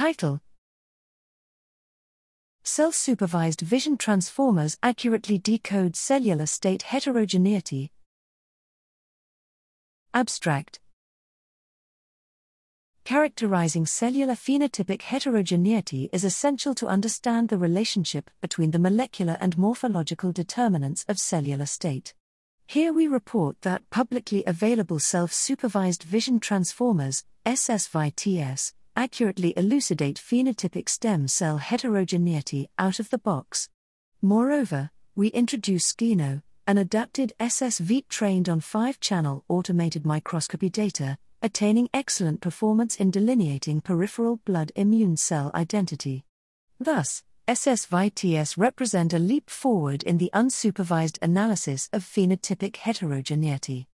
Title Self supervised vision transformers accurately decode cellular state heterogeneity. Abstract Characterizing cellular phenotypic heterogeneity is essential to understand the relationship between the molecular and morphological determinants of cellular state. Here we report that publicly available self supervised vision transformers, ss-ViTs, accurately elucidate phenotypic stem cell heterogeneity out of the box. Moreover, we introduce scDINO, an adapted ss-ViT trained on 5 channel automated microscopy data, attaining excellent performance in delineating peripheral blood immune cell identity. Thus, ss-ViTs represent a leap forward in the unsupervised analysis of phenotypic heterogeneity.